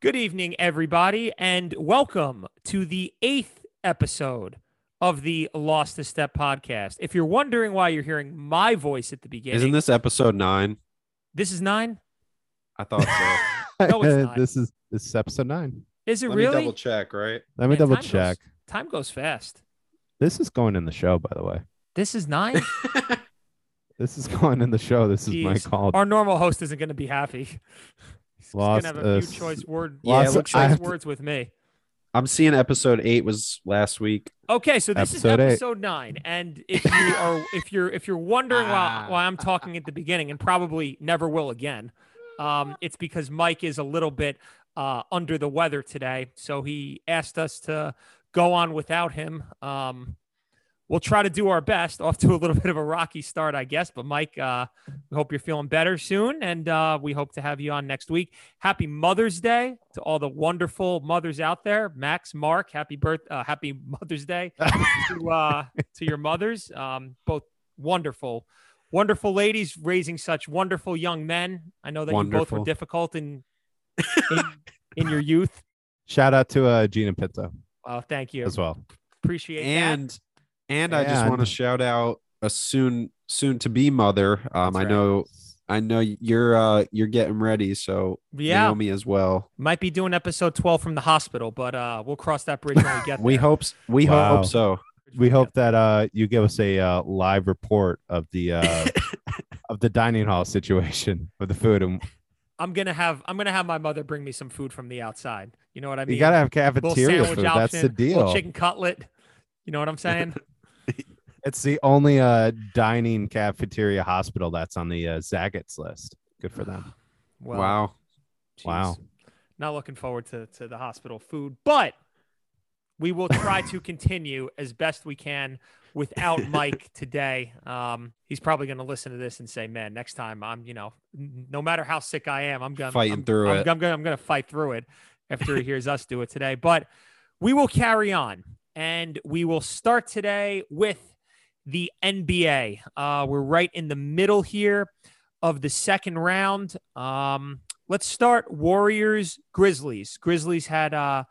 Good evening, everybody, and welcome to the eighth episode of the Lost to Step podcast. If you're wondering why you're hearing my voice at the beginning, Isn't this episode nine? this is nine? I thought so. No, it's not. this is this is episode nine. Is it Let me really? double check, right? Let me Man, double time goes- check. Time goes fast. This is going in the show, by the way. This is nine. This is going in the show. This is my Jeez. call. Our normal host isn't going to be happy. He's Lost to have a a few s- choice word, Yeah, few choice words with me. I'm seeing episode eight was last week. Okay, so this Episode is eight. episode nine, and if you are if you're if you're wondering why, Ah. why I'm talking at the beginning and probably never will again, um, it's because Mike is a little bit uh, under the weather today, so he asked us to go on without him. Um, we'll try to do our best. Off to a little bit of a rocky start, I guess, but Mike, uh, we hope you're feeling better soon, and uh, we hope to have you on next week. Happy Mother's Day to all the wonderful mothers out there. Max, Mark, happy birth, uh, happy Mother's Day to uh, to your mothers. Um, both wonderful, wonderful ladies raising such wonderful young men. I know that you both were difficult in in, in your youth. Shout out to uh, Gina Pinto Oh, thank you. as well. Appreciate that. And and I just want to shout out a soon soon to be mother. Um, That's I right. know I know you're uh you're getting ready, so Yeah, Naomi as well. might be doing episode twelve from the hospital, but uh, we'll cross that bridge when we get We there. hope we Wow. hope so. We hope that uh, you give us a uh, live report of the uh, of the dining hall situation with the food, and I'm gonna have I'm gonna have my mother bring me some food from the outside. You know what I mean? you gotta have Little cafeteria sandwich food. That's the deal. chicken cutlet. You know what I'm saying? It's the only uh, dining cafeteria hospital that's on the uh, Zagat's list. Good for them. Well, wow. Wow. Not looking forward to, to the hospital food, but we will try to continue as best we can without Mike today. Um, he's probably going to listen to this and say, "Man, next time I'm, you know, no matter how sick I am, I'm going to I'm, through I'm, it. I'm going I'm going to fight through it after he hears us do it today." But we will carry on, and we will start today with the NBA. Uh, we're right in the middle here of the second round. Um, let's start Warriors Grizzlies. Grizzlies had uh,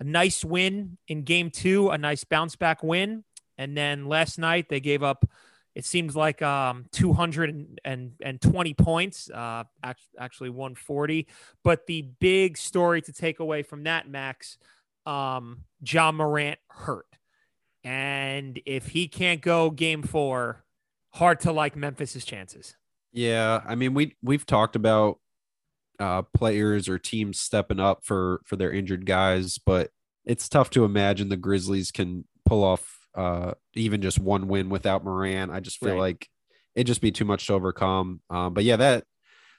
a nice win in game two, a nice bounce back win. And then last night they gave up, it seems like um, 220 points, uh, act- actually 140. But the big story to take away from that, Max, um, Ja Morant hurt. And if he can't go game four, hard to like Memphis's chances. Yeah, I mean we we've talked about uh players or teams stepping up for for their injured guys, but it's tough to imagine the Grizzlies can pull off uh even just one win without Moran. I just feel Right. like it'd just be too much to overcome. Um but yeah, that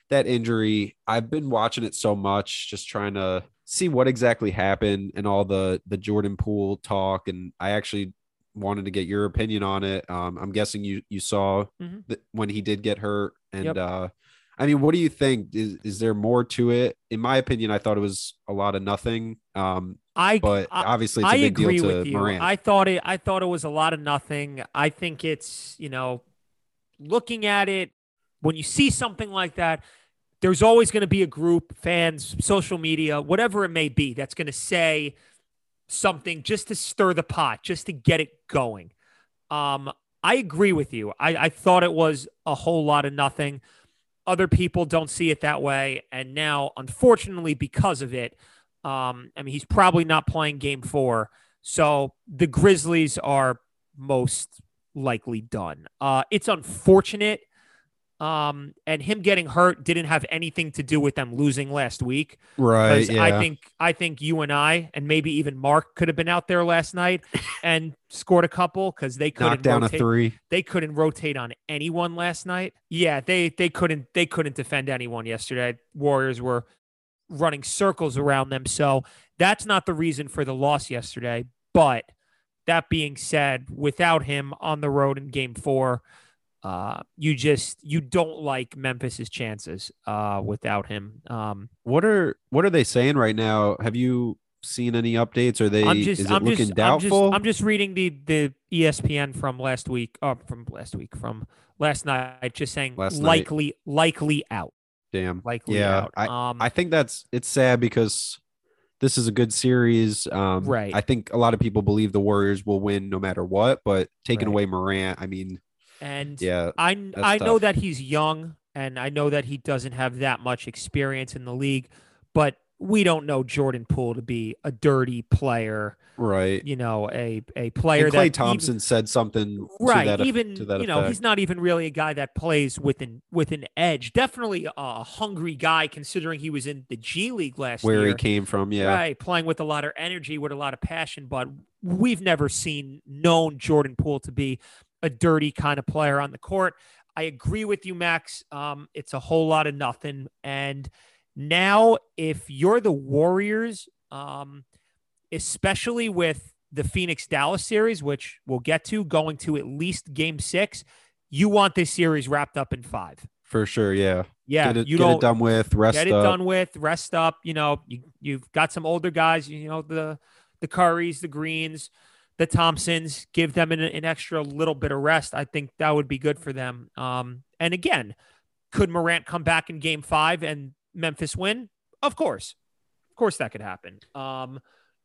that injury, I've been watching it so much, just trying to see what exactly happened and all the the Jordan Poole talk and I actually wanted to get your opinion on it. Um I'm guessing you you saw Mhm. that when he did get hurt and Yep. uh I mean, what do you think? Is is there more to it? In my opinion, I thought it was a lot of nothing. Um, I but I, obviously, it's a I agree deal to with you. Morant. I thought it. I thought it was a lot of nothing. I think it's you know, looking at it when you see something like that, there's always going to be a group, fans, social media, whatever it may be, that's going to say something just to stir the pot, just to get it going. Um, I agree with you. I, I thought it was a whole lot of nothing. Other people don't see it that way, and now, unfortunately, because of it, um, I mean, he's probably not playing game four. So the Grizzlies are most likely done. Uh, it's unfortunate. Um, and him getting hurt didn't have anything to do with them losing last week. right? 'Cause I think I think you and I and maybe even Mark could have been out there last night and scored a couple because they couldn't knocked down rotate a three. they couldn't rotate on anyone last night. Yeah, they they couldn't they couldn't defend anyone yesterday. Warriors were running circles around them. So that's not the reason for the loss yesterday. But that being said, without him on the road in game four, uh, you just you don't like Memphis's chances uh, without him. Um, What are what are they saying right now? Have you seen any updates? Are they? I'm just is it I'm looking just, I'm doubtful? just I'm just reading the the ESPN from last week, uh, from last week, from last night, just saying Last night. likely likely out, Damn. likely Yeah, out. I um, I think that's it's sad because this is a good series. Um, Right. I think a lot of people believe the Warriors will win no matter what, but taking Right. away Morant, I mean, And yeah, I I know that he's young and I know that he doesn't have that much experience in the league, but we don't know Jordan Poole to be a dirty player, right. you know, a a player And that Klay even- Thompson said something right to that, even to that you know effect. he's not even really a guy that plays with an with an edge definitely a, a hungry guy considering he was in the g league last where year Where he came from. Yeah, right playing with a lot of energy with a lot of passion but we've never seen known jordan poole to be a dirty kind of player on the court i agree with you max um, it's a whole lot of nothing and now if you're the warriors um, especially with the Phoenix Dallas series, which we'll get to, going to at least game six, you want this series wrapped up in five. for sure. Yeah, Yeah, get it, you get don't it done with. Rest get it up. done with, rest up. You know, you, you've got some older guys, you know, the the Currys, the Greens, the Thompsons, give them an, an extra little bit of rest. I think that would be good for them. Um, and again, could Morant come back in game five and Memphis win? Of course. Of course that could happen. Um,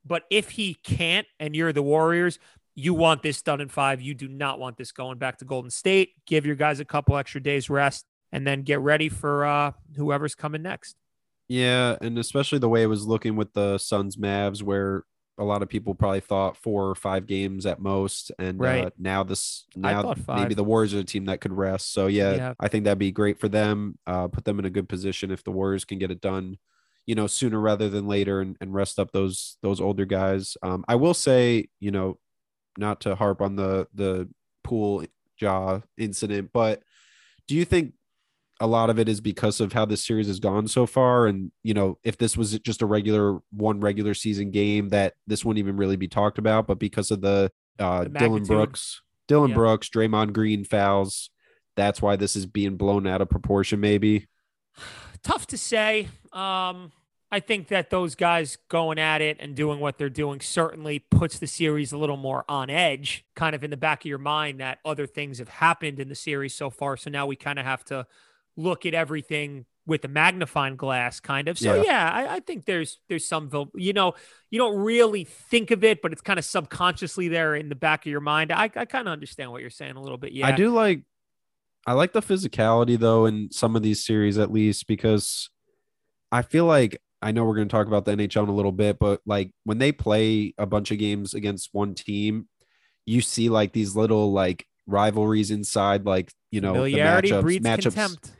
but if he can't and you're the Warriors, you want this done in five. You do not want this going back to Golden State. Give your guys a couple extra days rest and then get ready for uh, whoever's coming next. Yeah, and especially the way it was looking with the Suns Mavs, where a lot of people probably thought four or five games at most, and uh, now this now maybe the Warriors are a team that could rest. So yeah, Yeah. I think that'd be great for them. Uh, put them in a good position if the Warriors can get it done, you know, sooner rather than later, and, and rest up those those older guys. Um, I will say, you know, not to harp on the the Poole Ja incident, but do you think a lot of it is because of how this series has gone so far. And, you know, if this was just a regular one regular season game, that this wouldn't even really be talked about. But because of the uh The Dillon. Brooks, Dillon Yeah. Brooks, Draymond Green fouls, that's why this is being blown out of proportion, maybe. Tough to say. Um, I think that those guys going at it and doing what they're doing certainly puts the series a little more on edge, kind of in the back of your mind that other things have happened in the series so far. So now we kind of have to look at everything with a magnifying glass, kind of. So Yeah. yeah, I, I think there's there's some you know you don't really think of it, but it's kind of subconsciously there in the back of your mind. I, I kind of understand what you're saying a little bit. Yeah, I do like I like the physicality though in some of these series at least because I feel like I know we're going to talk about the NHL in a little bit, but like when they play a bunch of games against one team, you see like these little like rivalries inside, like you know the matchups, breeds matchups, contempt.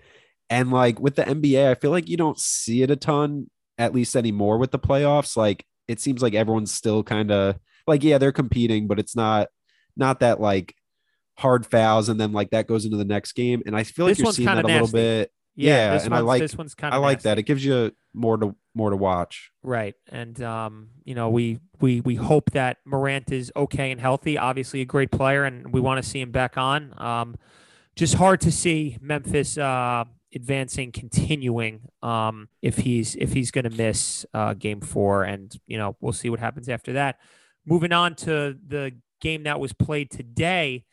And like with the NBA, I feel like you don't see it a ton, at least anymore with the playoffs. Like it seems like everyone's still kind of like, yeah, they're competing, but it's not not that like hard fouls, and then like that goes into the next game. And I feel like This you're seeing that a little bit. Yeah, Yeah, and I like- this one's kind I of like that. It gives you more to more to watch. Right. And um, you know, we we we hope that Morant is okay and healthy. Obviously a great player and we want to see him back on. Um just hard to see Memphis uh advancing continuing um if he's if he's going to miss uh game 4 and you know, we'll see what happens after that. Moving on to the game that was played today,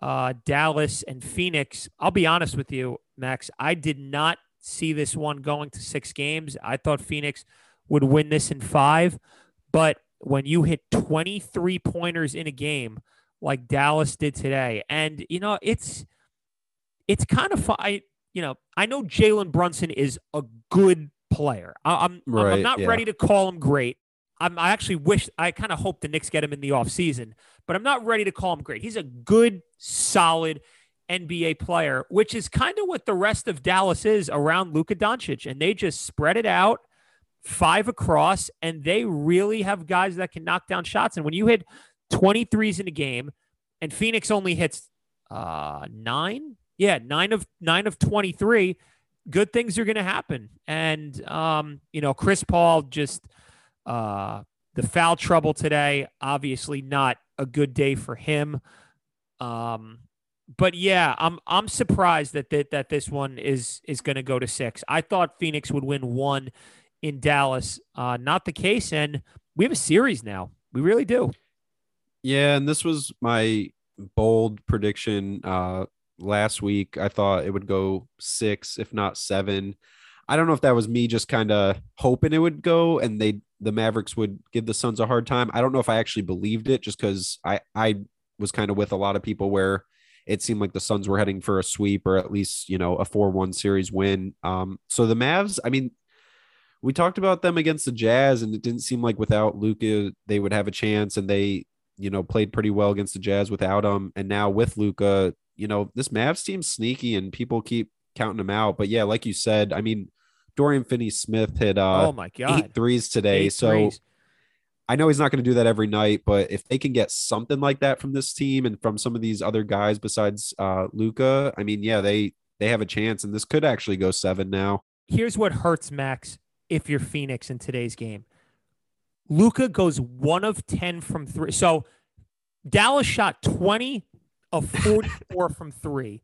uh Dallas and Phoenix. I'll be honest with you, Max, I did not see this one going to 6 games. I thought Phoenix would win this in five. But when you hit 23 pointers in a game like Dallas did today, and you know, it's it's kind of fun. You know, I know Jalen Brunson is a good player. I, I'm I'm- I'm not yeah. ready to call him great. I'm, I actually wish I kind of hope the Knicks get him in the offseason, but I'm not ready to call him great. He's a good, solid NBA player, which is kind of what the rest of Dallas is around Luka Doncic. And they just spread it out five across, and they really have guys that can knock down shots. And when you hit 23s in a game, and Phoenix only hits uh, nine, yeah, nine of nine of 23, good things are going to happen. And um, you know, Chris Paul just uh, the foul trouble today, obviously not a good day for him. Um, but yeah, I'm I'm surprised that that, that this one is is going to go to six. I thought Phoenix would win one in Dallas. Uh, not the case, and we have a series now. We really do. Yeah, and this was my bold prediction uh last week. I thought it would go 6 if not 7. I don't know if that was me just kind of hoping it would go and they the Mavericks would give the Suns a hard time. I don't know if I actually believed it just because I I was kind of with a lot of people where it seemed like the Suns were heading for a sweep or at least you know a four one series win. Um, so the Mavs, I mean, we talked about them against the Jazz, and it didn't seem like without Luka they would have a chance, and they you know played pretty well against the Jazz without him, and now with Luka, you know this Mavs team's sneaky, and people keep counting them out. But yeah, like you said, I mean Dorian Finney Smith hit uh, oh my god, eight threes today. Eight so threes. I know he's not going to do that every night, but if they can get something like that from this team and from some of these other guys besides uh, Luka, I mean, yeah, they they have a chance, and this could actually go seven now. here's what hurts Max if you're Phoenix in today's game. Luka goes one of 10 from three. So Dallas shot 20 of 44 from three,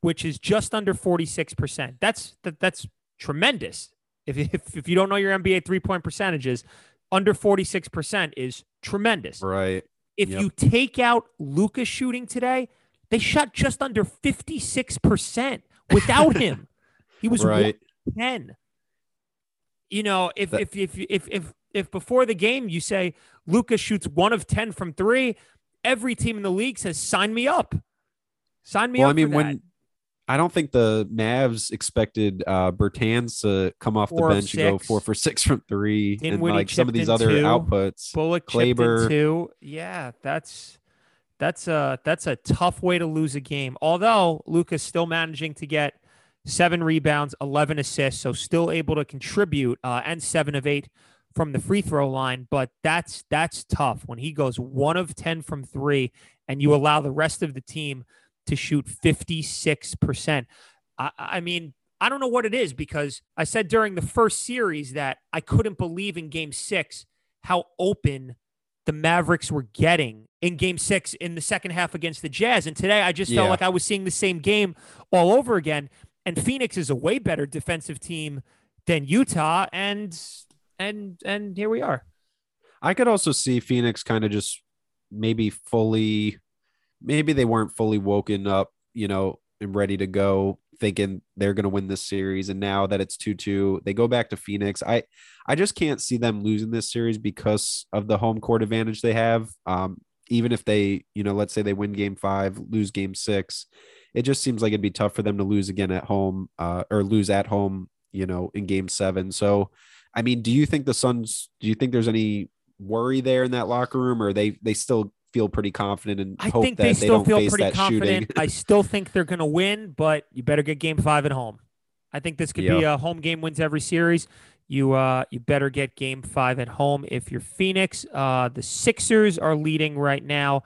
which is just under 46%. That's that, that's tremendous. If, if, if you don't know your NBA three point percentages, under 46% is tremendous. Right. If Yep. you take out Luka's shooting today, they shot just under 56% without him. He was Right. 10. You know, if That- if if if if if before the game you say Lucas shoots one of 10 from 3, every team in the league says sign me up. Sign me Well, up I mean, when. I don't think the Mavs expected uh Bertans to come off the Four of bench and go four for six from three, and like some of these other two. outputs. Bullock in two. Yeah, that's that's a that's a tough way to lose a game. Although Luka's still managing to get seven rebounds, eleven assists, so still able to contribute, uh, and seven of eight from the free throw line. But that's that's tough when he goes one of ten from three, and you allow the rest of the team to shoot fifty six percent. I, I mean. I don't know what it is because I said during the first series that I couldn't believe in game six how open the Mavericks were getting in game six in the second half against the Jazz. And today I just felt like I was seeing the same game all over again. And Phoenix is a way better defensive team than Utah. And and and here we are. I could also see Phoenix kind of just maybe fully, maybe they weren't fully woken up, you know, and ready to go, thinking they're going to win this series. And now that it's 2 2, they go back to Phoenix. I, I just can't see them losing this series because of the home court advantage they have. Um, even if they, you know, let's say they win game five, lose game six, it just seems like it'd be tough for them to lose again at home uh, or lose at home, you know, in game seven. So, I mean, do you think the Suns, do you think there's any worry there in that locker room or they, they still feel pretty confident and I hope think that they they, still don't feel face pretty that confident. shooting? I still think they're going to win, but you better get game five at home. I think this could be a home game wins every series. You uh you better get game five at home if you're Phoenix. Uh, the Sixers are leading right now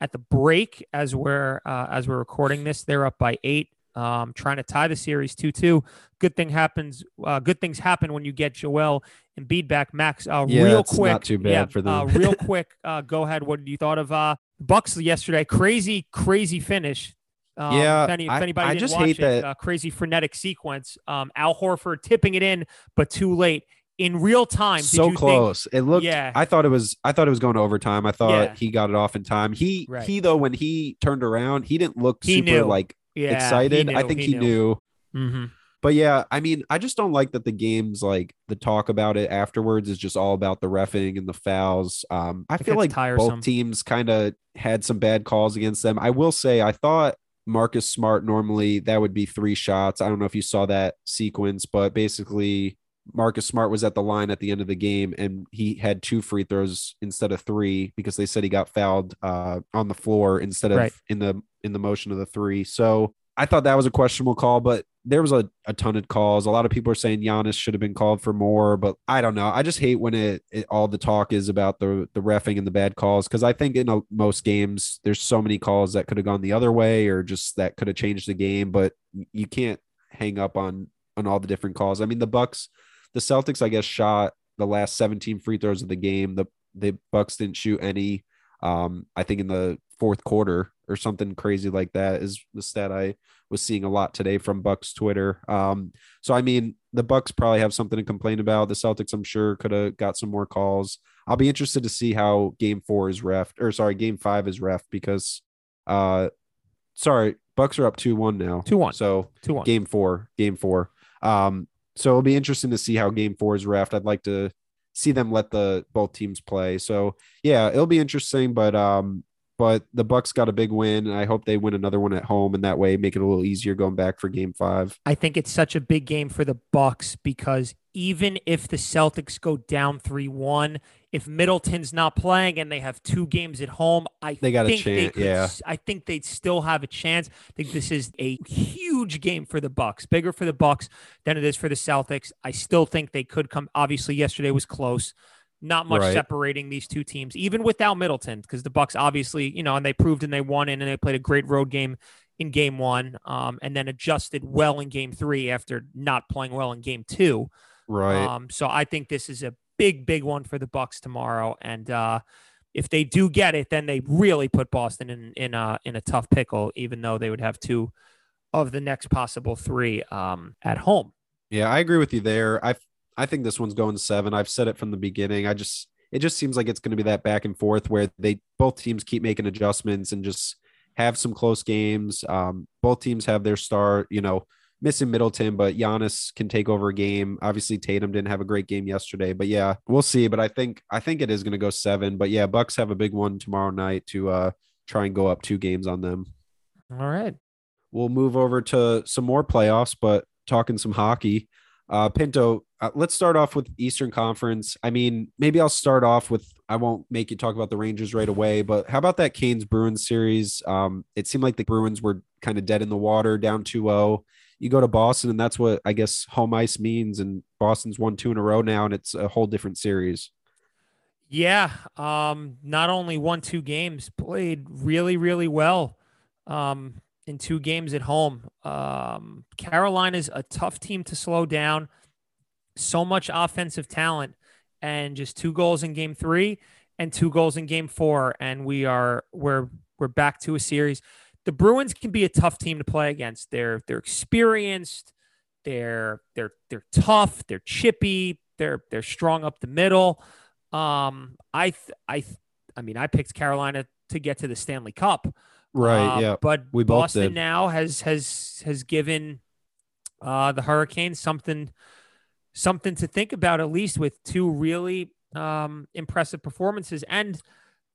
at the break as we're uh, as we're recording this. They're up by eight. Um, trying to tie the series two two. Good thing happens. Uh, good things happen when you get Joel and Embiid back. Max, uh, Yeah, real it's quick. not too bad yeah, for them. Uh, real quick. Uh, go ahead. What did you thought of uh Bucks yesterday? Crazy, crazy finish. Um, Yeah, if, any, if anybody I didn't just hate it, that- uh, crazy frenetic sequence. Um, Al Horford tipping it in, but too late in real time. did so you think- close. it looked. Yeah. I thought it was. I thought it was going to overtime. I thought Yeah. he got it off in time. He Right. he though when he turned around, he didn't look He super knew. like yeah, excited. He I think he, knew. hmm But yeah, I mean, I just don't like that the games like the talk about it afterwards is just all about the refing and the fouls. Um, I It feel like tiresome. both teams kind of had some bad calls against them. I will say, I thought Marcus Smart normally that would be three shots. I don't know if you saw that sequence, but basically Marcus Smart was at the line at the end of the game and he had two free throws instead of three because they said he got fouled uh, on the floor instead of Right. in the in the motion of the three. So I thought that was a questionable call, but there was a, a ton of calls. A lot of people are saying Giannis should have been called for more, but I don't know. I just hate when it, it all the talk is about the the refing and the bad calls because I think in a, most games there's so many calls that could have gone the other way or just that could have changed the game, but you can't hang up on on all the different calls. I mean, the Bucks, the Celtics, I guess shot the last 17 free throws of the game. The the Bucks didn't shoot any. Um, I think in the fourth quarter or something crazy like that is the stat I was seeing a lot today from Bucks Twitter. Um, so I mean, the Bucks probably have something to complain about. The Celtics, I'm sure, could have got some more calls. I'll be interested to see how Game Four is ref, or sorry, Game Five is ref because, uh, sorry, Bucks are up two one now. 2-1. So Two one. Game Four, Game Four. Um, so it'll be interesting to see how game four is ref. I'd like to see them let the both teams play. So yeah, it'll be interesting. But um, but the Bucks got a big win. I hope they win another one at home, and that way make it a little easier going back for Game Five. I think it's such a big game for the Bucks because even if the Celtics go down three one, if Middleton's not playing and they have two games at home, I They got a chance, could, yeah. I think they'd still have a chance. I think this is a huge game for the Bucks, bigger for the Bucks than it is for the Celtics. I still think they could come. Obviously, yesterday was close. Not much Right. separating these two teams, even without Middleton, because the Bucks obviously, you know, and they proved and they won and they played a great road game in game one, um, and then adjusted well in game three after not playing well in game two. Right. Um, so I think this is a big, big one for the Bucks tomorrow. And uh, if they do get it, then they really put Boston in in a in a tough pickle, even though they would have two of the next possible three um, at home. Yeah, I agree with you there. I I think this one's going seven. I've said it from the beginning. I just it just seems like it's going to be that back and forth where they both teams keep making adjustments and just have some close games. Um, both teams have their star, you know, missing Middleton, but Giannis can take over a game. Obviously, Tatum didn't have a great game yesterday, but yeah, we'll see. But I think I think it is going to go seven. But yeah, Bucks have a big one tomorrow night to uh try and go up two games on them. All right. We'll move over to some more playoffs, but talking some hockey. Uh, Pinto, uh, let's start off with Eastern Conference. I mean, maybe I'll start off with I won't make you talk about the Rangers right away, but how about that Canes Bruins series? Um, it seemed like the Bruins were kind of dead in the water, down 2 0. You go to Boston, and that's what I guess home ice means. And Boston's won two in a row now, and it's a whole different series. Yeah. Um, not only won two games, played really, really well um, in two games at home. Um, Carolina's a tough team to slow down. So much offensive talent, and just two goals in game three and two goals in game four, and we are we're we're back to a series. The Bruins can be a tough team to play against. They're they're experienced. They're they're they're tough. They're chippy. They're they're strong up the middle. Um, I th- I th- I mean, I picked Carolina to get to the Stanley Cup. Right. Uh, yeah. But we both Boston now has has has given uh, the Hurricanes something something to think about at least with two really um, impressive performances and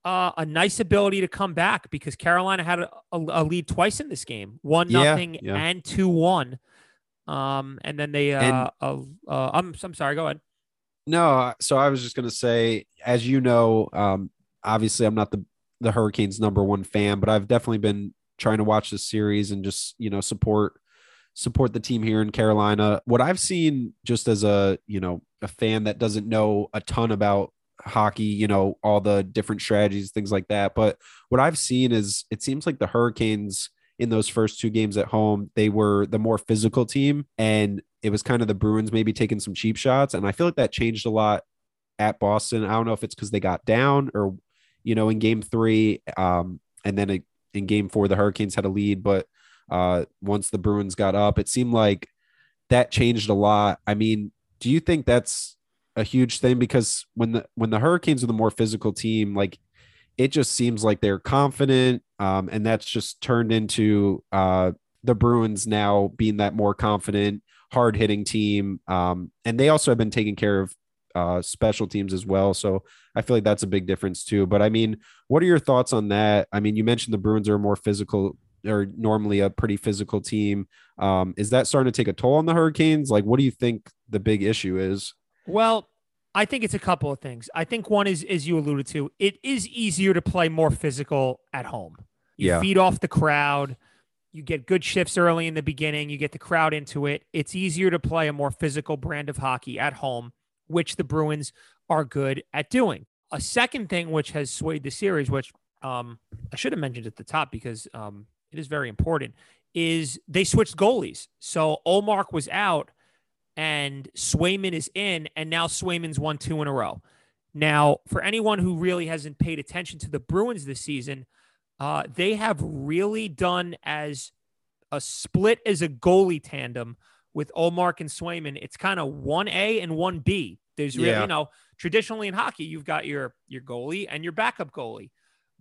uh, a nice ability to come back because Carolina had a, a, a lead twice in this game, one nothing yeah. and two one. Um, and then they uh, And- uh, uh I'm I'm sorry, go ahead. No, so I was just gonna say, as you know, um, obviously I'm not the the Hurricanes number one fan, but I've definitely been trying to watch this series and just you know support support the team here in Carolina. What I've seen just as a you know a fan that doesn't know a ton about hockey, you know all the different strategies, things like that, but what I've seen is it seems like the Hurricanes in those first two games at home, they were the more physical team and it was kind of the Bruins maybe taking some cheap shots. And I feel like that changed a lot at Boston. I don't know if it's because they got down or, you know, in game three. Um, and then it, in game four, the Hurricanes had a lead. But uh, once the Bruins got up, it seemed like that changed a lot. I mean, do you think that's a huge thing? Because when the when the Hurricanes are the more physical team, like it just seems like they're confident. Um, and that's just turned into uh, the Bruins now being that more confident, hard hitting team. Um, and they also have been taking care of uh, special teams as well. So I feel like that's a big difference too. But I mean, what are your thoughts on that? I mean, you mentioned the Bruins are more physical or normally a pretty physical team. Um, is that starting to take a toll on the Hurricanes? Like, what do you think the big issue is? Well, I think it's a couple of things. I think one is, as you alluded to, it is easier to play more physical at home. You Yeah. feed off the crowd. You get good shifts early in the beginning. You get the crowd into it. It's easier to play a more physical brand of hockey at home, which the Bruins are good at doing. A second thing which has swayed the series, which um, I should have mentioned at the top because um, it is very important, is they switched goalies. So Ullmark was out and Swayman is in, and now Swayman's won two in a row. Now, for anyone who really hasn't paid attention to the Bruins this season, uh, they have really done as a split as a goalie tandem with Ullmark and Swayman. It's kind of one A and one B. There's really, Yeah. you know, traditionally in hockey, you've got your your goalie and your backup goalie.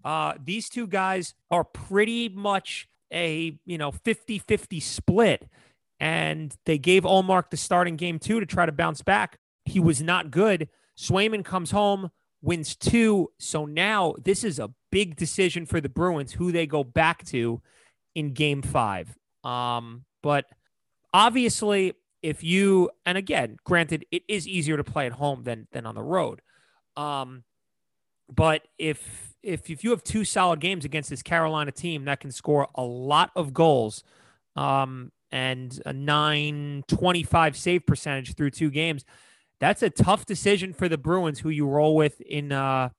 Uh, these two guys are pretty much a you know 50-50 split and they gave Ullmark the starting game two to try to bounce back. He was not good. Swayman comes home, wins two. So now this is a big decision for the Bruins who they go back to in game five. Um, but obviously, if you and again, granted, it is easier to play at home than than on the road. Um, but if if if you have two solid games against this Carolina team that can score a lot of goals, um, and a 925 save percentage through two games, that's a tough decision for the Bruins who you roll with in uh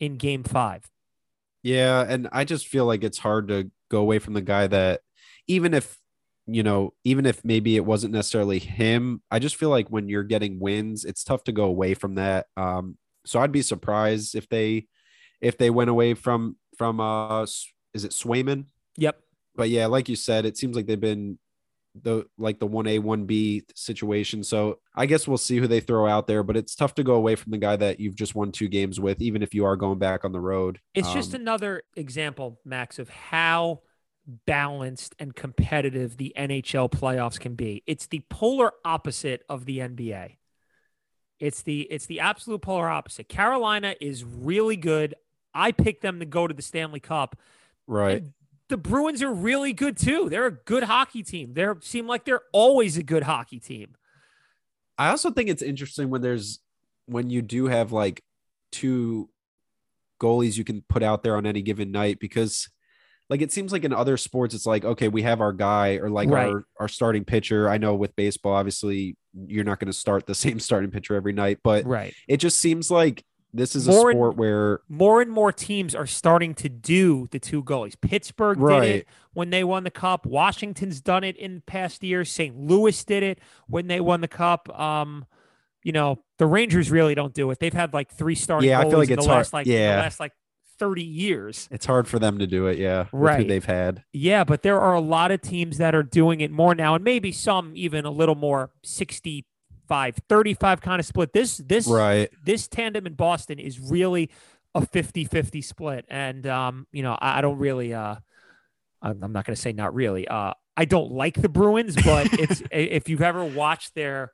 in game 5. Yeah, and I just feel like it's hard to go away from the guy that even if you know, even if maybe it wasn't necessarily him, I just feel like when you're getting wins, it's tough to go away from that. Um, so I'd be surprised if they if they went away from from uh is it Swayman? Yep. But yeah, like you said, it seems like they've been the like the 1A 1B situation. So I guess we'll see who they throw out there, but it's tough to go away from the guy that you've just won two games with even if you are going back on the road. It's just Um, another example, Max, of how balanced and competitive the NHL playoffs can be. It's the polar opposite of the NBA. It's the it's the absolute polar opposite. Carolina is really good. I picked them to go to the Stanley Cup. right. The Bruins are really good too. They're a good hockey team. They seem like they're always a good hockey team. I also think it's interesting when there's when you do have like two goalies you can put out there on any given night because like it seems like in other sports it's like okay we have our guy or like Right. our our starting pitcher i know with baseball obviously you're not going to start the same starting pitcher every night but Right. it just seems like this is a More in- sport where More and more teams are starting to do the two goalies. Pittsburgh did it when they won the cup. Washington's done it in past years. St. Louis did it when they won the cup. Um, you know, the Rangers really don't do it. They've had like three starting Yeah, I feel goalies like in it's the hard- last like yeah. the last like 30 years. it's hard for them to do it yeah Right. they've had Yeah, but there are a lot of teams that are doing it more now, and maybe some even a little more 65, 35 kind of split. This this right this tandem in Boston is really a 50-50 split. And um, you know, I, I don't really uh I'm not gonna say not really. Uh I don't like the Bruins, but it's if you've ever watched their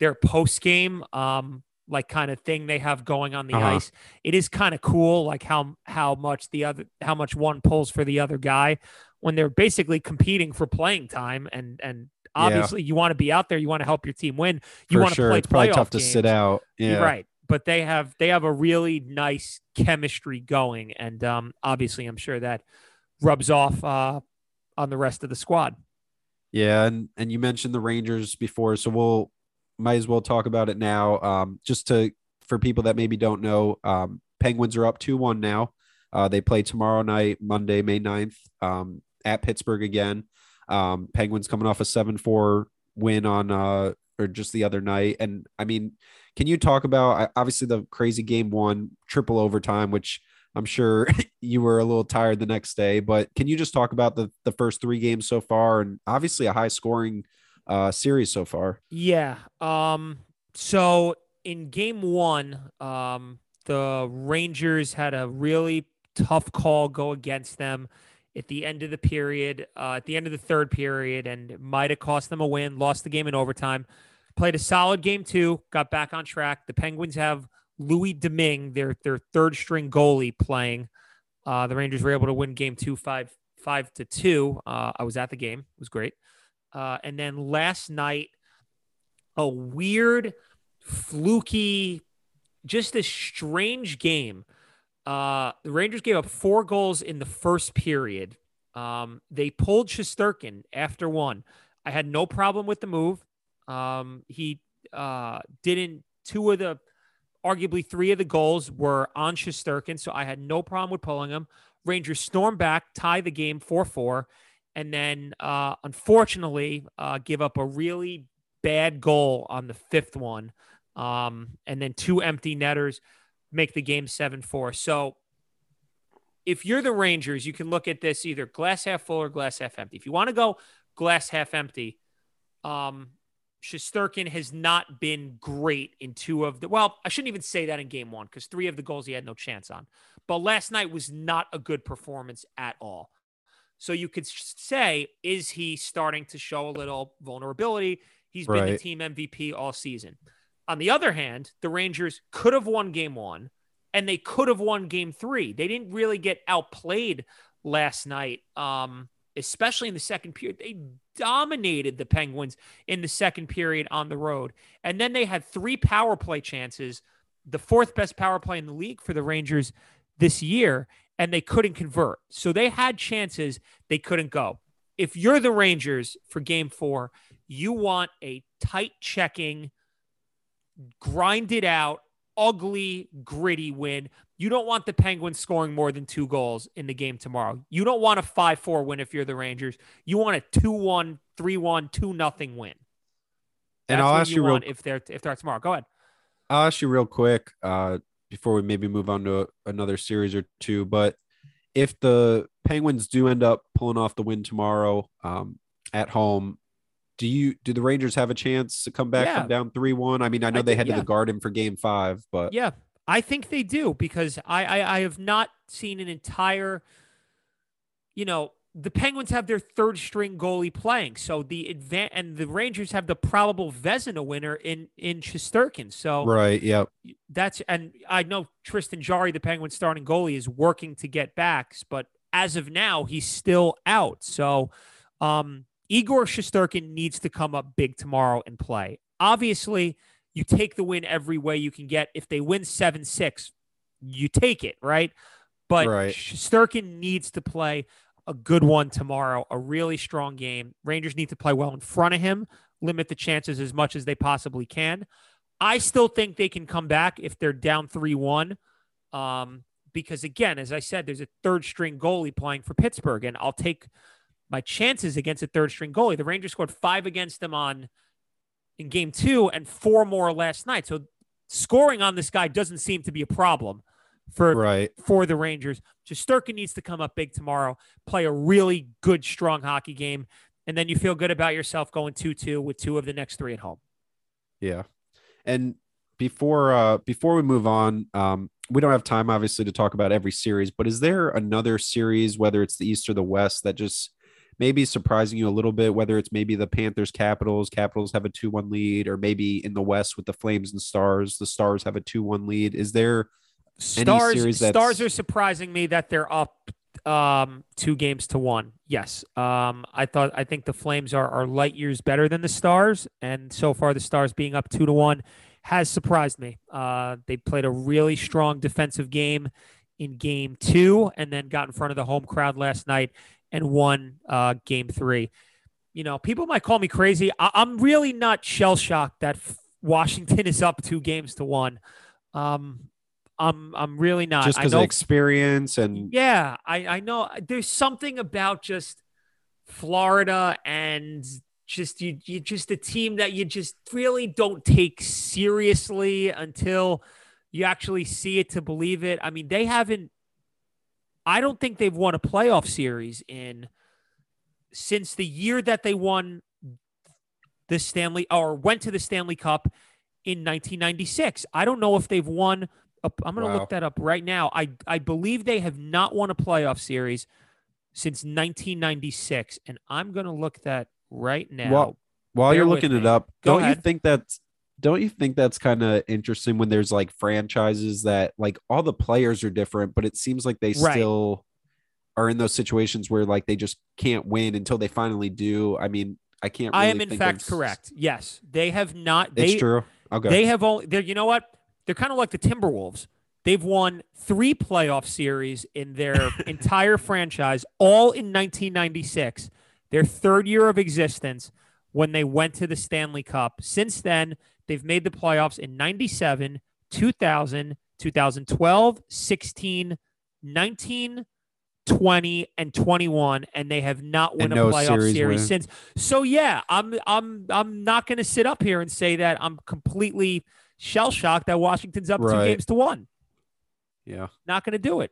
their post game um like kind of thing they have going on the Uh-huh. ice, it is kind of cool like how how much the other how much one pulls for the other guy when they're basically competing for playing time and and Yeah. obviously you want to be out there, you want to help your team win. You for want to sure play it's probably tough to sit out yeah Right. But they have they have a really nice chemistry going. And um, obviously I'm sure that rubs off uh, on the rest of the squad. Yeah, and and you mentioned the Rangers before, so we'll might as well talk about it now. Um, just to for people that maybe don't know, um, Penguins are up two one now. Uh, they play tomorrow night, Monday, May 9th, um, at Pittsburgh again. Um, Penguins coming off a seven four win on uh or just the other night, and I mean, can you talk about obviously the crazy game one triple overtime, which I'm sure you were a little tired the next day, but can you just talk about the the first three games so far and obviously a high scoring uh series so far? Yeah. Um, so in game one, um, the Rangers had a really tough call go against them at the end of the period, uh, at the end of the third period, and might have cost them a win, lost the game in overtime. Played a solid game two, got back on track. The Penguins have Louis Domingue, their their third string goalie, playing. Uh, the Rangers were able to win game two, five five to two. Uh, I was at the game; it was great. Uh, and then last night, a weird, fluky, just a strange game. Uh, the Rangers gave up four goals in the first period. Um, they pulled Shesterkin after one. I had no problem with the move. Um, he uh, didn't. Two of the, arguably three of the goals were on Shesterkin, so I had no problem with pulling him. Rangers storm back, tie the game four four, and then uh, unfortunately uh, give up a really bad goal on the fifth one, um, and then two empty netters make the game seven four. So if you're the Rangers, you can look at this either glass half full or glass half empty. If you want to go glass half empty, um, Shesterkin has not been great in two of the. Well, I shouldn't even say that in game one because three of the goals he had no chance on. But last night was not a good performance at all. So you could say, is he starting to show a little vulnerability? He's been the team MVP all season. On the other hand, the Rangers could have won game one and they could have won game three. They didn't really get outplayed last night, um, especially in the second period. They dominated the Penguins in the second period on the road. And then they had three power play chances, the fourth best power play in the league for the Rangers this year, and they couldn't convert. So they had chances, they couldn't go. If you're the Rangers for game four, you want a tight checking, grinded out, ugly, gritty win. You don't want the Penguins scoring more than two goals in the game tomorrow. You don't want a 5 4 win if you're the Rangers. You want a 2 1, 3 1, 2 nothing win. And I'll ask you real if they're if they're tomorrow. Go ahead. I'll ask you real quick uh, before we maybe move on to another series or two. But if the Penguins do end up pulling off the win tomorrow um, at home, do you do the Rangers have a chance to come back Yeah. from down three one? I mean, I know I they think- head to the Garden for Game Five, but Yeah, I think they do because I, I I have not seen an entire, you know, the Penguins have their third string goalie playing, so the advan and the Rangers have the probable Vezina winner in in Shesterkin. So right, yep, that's and I know Tristan Jarry, the Penguins starting goalie, is working to get backs, but as of now, he's still out. So um, Igor Shesterkin needs to come up big tomorrow and play. Obviously, you take the win every way you can get. If they win seven six, you take it, right? But Right. Shesterkin needs to play a good one tomorrow, a really strong game. Rangers need to play well in front of him, limit the chances as much as they possibly can. I still think they can come back if they're down 3 1. Um, because again, as I said, there's a third string goalie playing for Pittsburgh, and I'll take my chances against a third string goalie. The Rangers scored five against them on in game two and four more last night. So scoring on this guy doesn't seem to be a problem for right. for the Rangers. Sturkin needs to come up big tomorrow, play a really good, strong hockey game, and then you feel good about yourself going 2 2 with two of the next three at home. Yeah. And before uh before we move on, um we don't have time obviously to talk about every series, but is there another series whether it's the East or the West that just maybe surprising you a little bit whether it's maybe the Panthers Capitals, Capitals have a 2-1 lead or maybe in the West with the Flames and Stars, the Stars have a 2-1 lead. Is there Stars Stars are surprising me that they're up um two games to one. Yes. Um I thought I think the Flames are are light years better than the Stars and so far the Stars being up 2 to 1 has surprised me. Uh they played a really strong defensive game in game 2 and then got in front of the home crowd last night and won uh game 3. You know, people might call me crazy. I- I'm really not shell shocked that F- Washington is up 2 games to 1. Um I'm I'm really not. just I because of experience and yeah, I, I know there's something about just Florida and just you you just a team that you just really don't take seriously until you actually see it to believe it. I mean, they haven't I don't think they've won a playoff series in since the year that they won the Stanley or went to the Stanley Cup in 1996. I don't know if they've won a, I'm going to Wow. look that up right now. I I believe they have not won a playoff series since 1996 and I'm going to look that right now. Well, while Bear you're looking it me. up, Go don't you think that's don't you think that's kind of interesting when there's like franchises that like all the players are different, but it seems like they Right. still are in those situations where like they just can't win until they finally do. I mean, I can't. I really am in fact of- correct. Yes, they have not It's they true. Okay. They have only they're you know what? They're kind of like the Timberwolves. They've won three playoff series in their entire franchise, all in 1996, their third year of existence when they went to the Stanley Cup. Since then, they've made the playoffs in 97, 2000, 2012, 16, 19, 20 and 21 and they have not won And a no playoff series series since. So yeah, I'm I'm I'm not going to sit up here and say that I'm completely shell shocked that Washington's up two games to one. yeah. Not going to do it.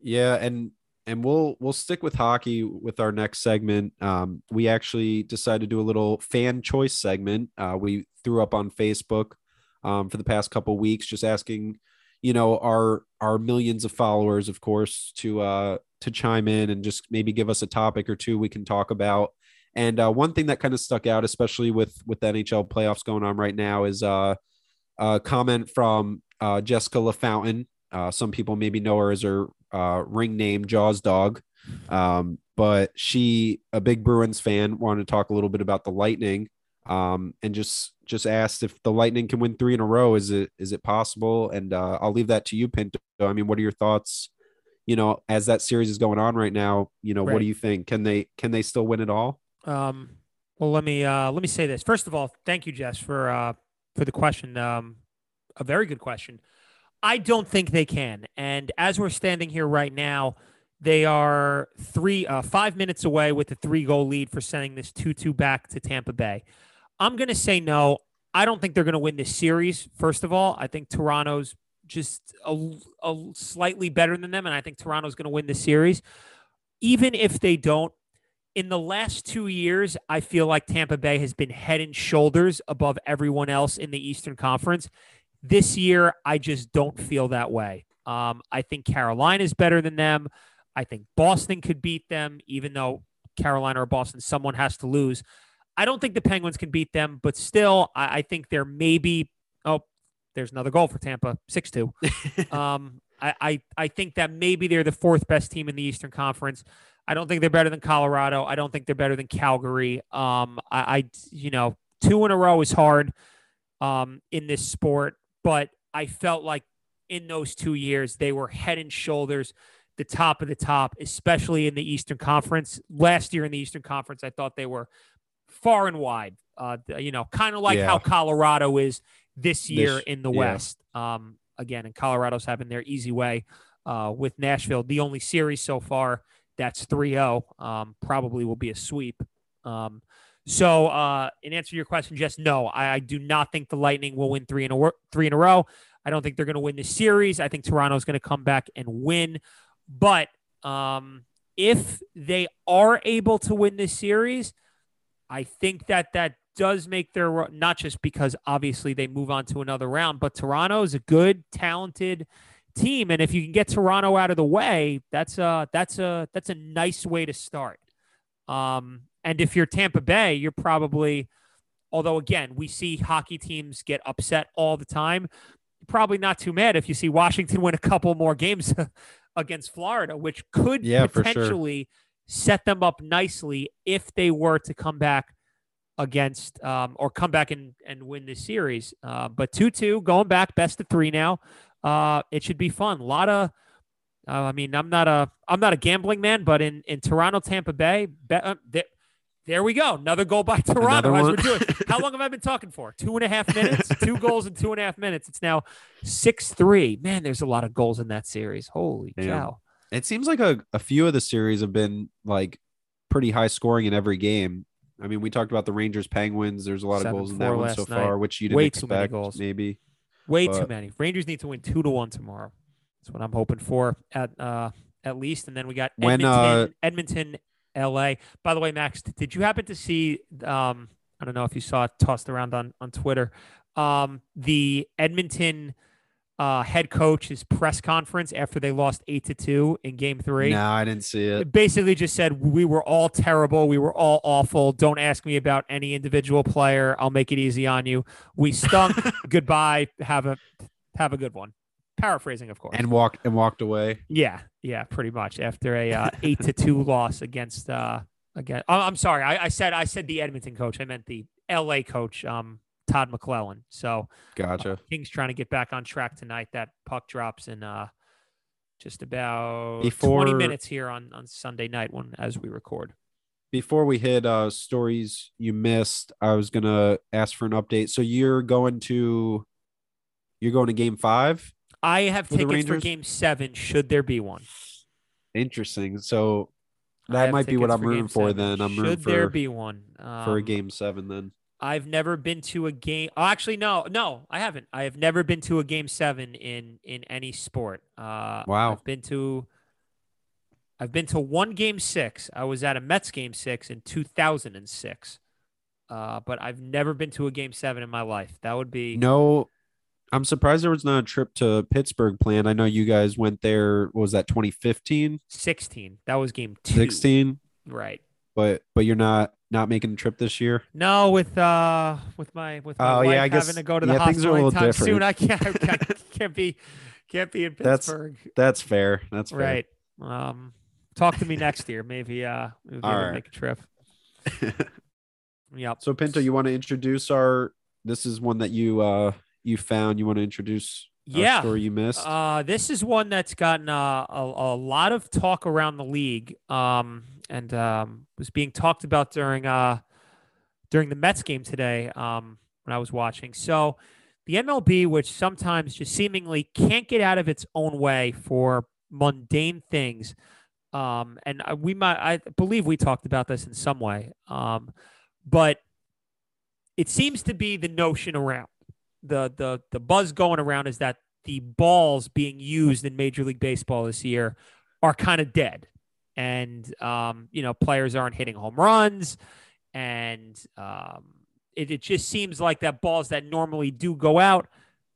Yeah, and and we'll we'll stick with hockey with our next segment. Um, we actually decided to do a little fan choice segment. Uh, we threw up on Facebook um, for the past couple weeks, just asking, you know, our our millions of followers, of course, to uh, to chime in and just maybe give us a topic or two we can talk about. And uh, one thing that kind of stuck out, especially with with the NHL playoffs going on right now, is uh, a comment from uh, Jessica LaFountain. Uh, some people maybe know her as her uh, ring name, Jaws Dog. Um, but she, a big Bruins fan, wanted to talk a little bit about the Lightning um, and just just asked if the Lightning can win three in a row. Is it is it possible? And uh, I'll leave that to you, Pinto. I mean, what are your thoughts? You know, as that series is going on right now, you know, Right. what do you think? Can they can they still win it all? Um, well, let me uh, let me say this. First of all, thank you, Jess, for uh, for the question. Um, a very good question. I don't think they can. And as we're standing here right now, they are three uh, five minutes away with a three goal lead for sending this two two back to Tampa Bay. I'm gonna say no. I don't think they're gonna win this series. First of all, I think Toronto's just a, a slightly better than them, and I think Toronto's gonna win the series. Even if they don't, in the last two years, I feel like Tampa Bay has been head and shoulders above everyone else in the Eastern Conference. This year, I just don't feel that way. Um, I think Carolina is better than them. I think Boston could beat them, even though Carolina or Boston, someone has to lose. I don't think the Penguins can beat them, but still, I, I think they're maybe. Oh, there's another goal for Tampa, six two. um, I, I I think that maybe they're the fourth best team in the Eastern Conference. I don't think they're better than Colorado. I don't think they're better than Calgary. Um, I, I you know, two in a row is hard um, in this sport, but I felt like in those two years they were head and shoulders the top of the top, especially in the Eastern Conference. Last year in the Eastern Conference, I thought they were far and wide. Uh, you know, kind of like Yeah. how Colorado is this year This- in the yeah. West. Um, again, and Colorado's having their easy way uh, with Nashville. The only series so far that's 3-0 um, probably will be a sweep. Um, so, uh, in answer to your question, just no, I, I do not think the Lightning will win three in a three in a row. I don't think they're going to win this series. I think Toronto's going to come back and win. But um, if they are able to win this series, I think that that does make their not just because obviously they move on to another round, but Toronto is a good, talented team, and if you can get Toronto out of the way, that's a that's a that's a nice way to start. Um, and if you're Tampa Bay, you're probably, although again we see hockey teams get upset all the time, probably not too mad if you see Washington win a couple more games against Florida, which could Yeah, for sure. potentially set them up nicely if they were to come back against um, or come back and, and win this series. Uh, but 2 2, going back, best of three now. Uh, it should be fun. A lot of, uh, I mean, I'm not a I'm not a gambling man, but in, in Toronto, Tampa Bay, uh, there, we go. Another goal by Toronto as we're doing. How long have I been talking for? Two and a half minutes. Two goals in two and a half minutes. It's now six three. Man, there's a lot of goals in that series. Holy Damn. cow! It seems like a, a few of the series have been like pretty high scoring in every game. I mean, we talked about the Rangers Penguins. There's a lot of goals in that one so night. far, which you didn't Way too many expect. goals. Maybe Way too many. Rangers need to win two to one tomorrow. That's what I'm hoping for at uh at least. And then we got When, Edmonton, uh, Edmonton, L.A. By the way, Max, did you happen to see? Um, I don't know if you saw it tossed around on on Twitter. Um, the Edmonton uh, head coach's press conference after they lost eight to two in Game Three. no, I didn't see it. It basically just said we were all terrible. We were all awful. Don't ask me about any individual player. I'll make it easy on you. We stunk. Goodbye. Have a have a good one. Paraphrasing, of course. And walked and walked away. yeah, yeah, pretty much after a uh, eight to two loss against uh again. Oh, I'm sorry. I, I said I said the Edmonton coach. I meant the L.A. coach, um, Todd McLellan. So Gotcha. uh, Kings trying to get back on track tonight. That puck drops in uh just about 20 minutes here on on Sunday night when as we record. Before we hit uh stories you missed, I was gonna ask for an update. So you're going to you're going to game five? I have For tickets for game seven, should there be one. Interesting. So that might be what I'm for rooting for seven, then. I'm should rooting there be one. for a Um, game seven then. I've never been to a game. Oh, actually, no, no, I haven't. I have never been to a game seven in in any sport. Uh, Wow. I've been to. I've been to one game six. I was at a Mets game six in 2006. Uh, but I've never been to a game seven in my life. That would be No I'm surprised there was not a trip to Pittsburgh planned. I know you guys went there. What was that 2015, 16. That was game two. 16? Right. But but you're not not making a trip this year. No, with uh with my with my Oh, wife yeah, I guess- having to go to the yeah, things are a hospital little anytime different. soon. I can't, I can't can't be can't be in That's- Pittsburgh. That's fair. That's fair. Right. Um talk to me next year. Maybe uh maybe All we'll right. make a trip. Yep. so Pinto, you want to introduce our? This is one that you uh you found. You want to introduce? Yeah. story you missed. Uh, this is one that's gotten uh, a, a lot of talk around the league, um, and um, was being talked about during uh, during the Mets game today um, when I was watching. So, the MLB, which sometimes just seemingly can't get out of its own way for mundane things, um, and we might, I believe, we talked about this in some way, um, but it seems to be the notion around the the the buzz going around is that the balls being used in Major League Baseball this year are kind of dead, and um, you know players aren't hitting home runs, and um, it, it just seems like that balls that normally do go out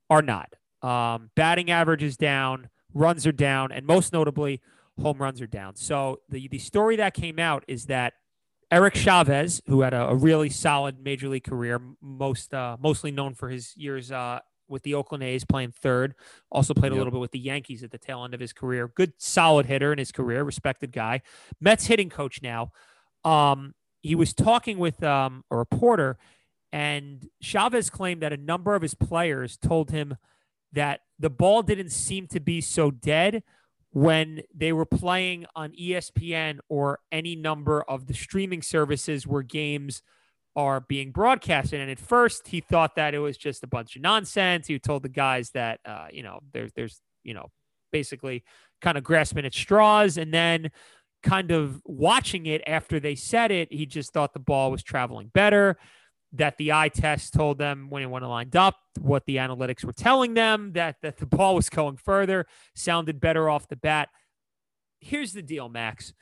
are not. Um, batting average is down, runs are down, and most notably, home runs are down. So the the story that came out is that Eric Chavez, who had a, a really solid major league career, most uh, mostly known for his years uh, with the Oakland A's playing third, also played a Yep. little bit with the Yankees at the tail end of his career. Good, solid hitter in his career, respected guy. Mets hitting coach now. Um, he was talking with um, a reporter, and Chavez claimed that a number of his players told him that the ball didn't seem to be so dead when they were playing on ESPN or any number of the streaming services where games are being broadcasted. And at first, he thought that it was just a bunch of nonsense. He told the guys that, uh, you know, there's, there's, you know, basically kind of grasping at straws. And then kind of watching it after they said it, he just thought the ball was traveling better. That the eye test told them when it went lined up, what the analytics were telling them, that, that the ball was going further, sounded better off the bat. Here's the deal, Max.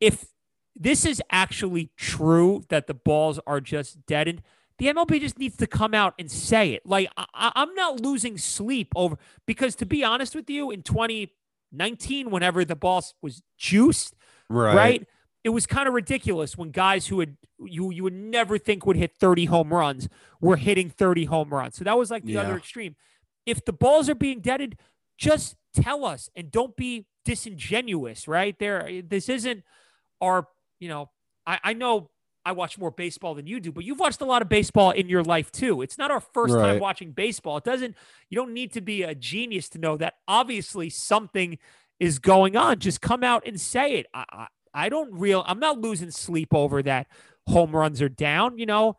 If this is actually true that the balls are just deadened, the MLB just needs to come out and say it. Like I, I- I'm not losing sleep over because to be honest with you, in 2019, whenever the ball was juiced, right? right? It was kind of ridiculous when guys who had you you would never think would hit 30 home runs were hitting 30 home runs. So that was like the other extreme. If the balls are being deaded, just tell us and don't be disingenuous, right? There this isn't our, you know, I, I know I watch more baseball than you do, but you've watched a lot of baseball in your life too. It's not our first time watching baseball. It doesn't you don't need to be a genius to know that obviously something is going on. Just come out and say it. I, I, don't real. I'm not losing sleep over that. Home runs are down. You know,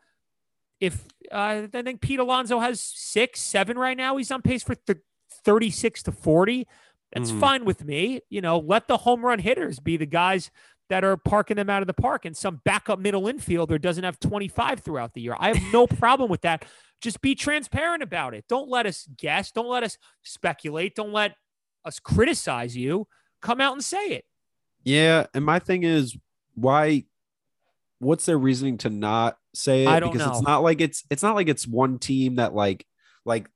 if uh, I think Pete Alonso has six, seven right now. He's on pace for th- 36 to 40. That's Mhm. fine with me. You know, let the home run hitters be the guys that are parking them out of the park, and some backup middle infielder doesn't have 25 throughout the year. I have no problem with that. Just be transparent about it. Don't let us guess. Don't let us speculate. Don't let us criticize you. Come out and say it. Yeah, and my thing is why what's their reasoning to not say it I don't because it's not like it's it's not like it's one team that like like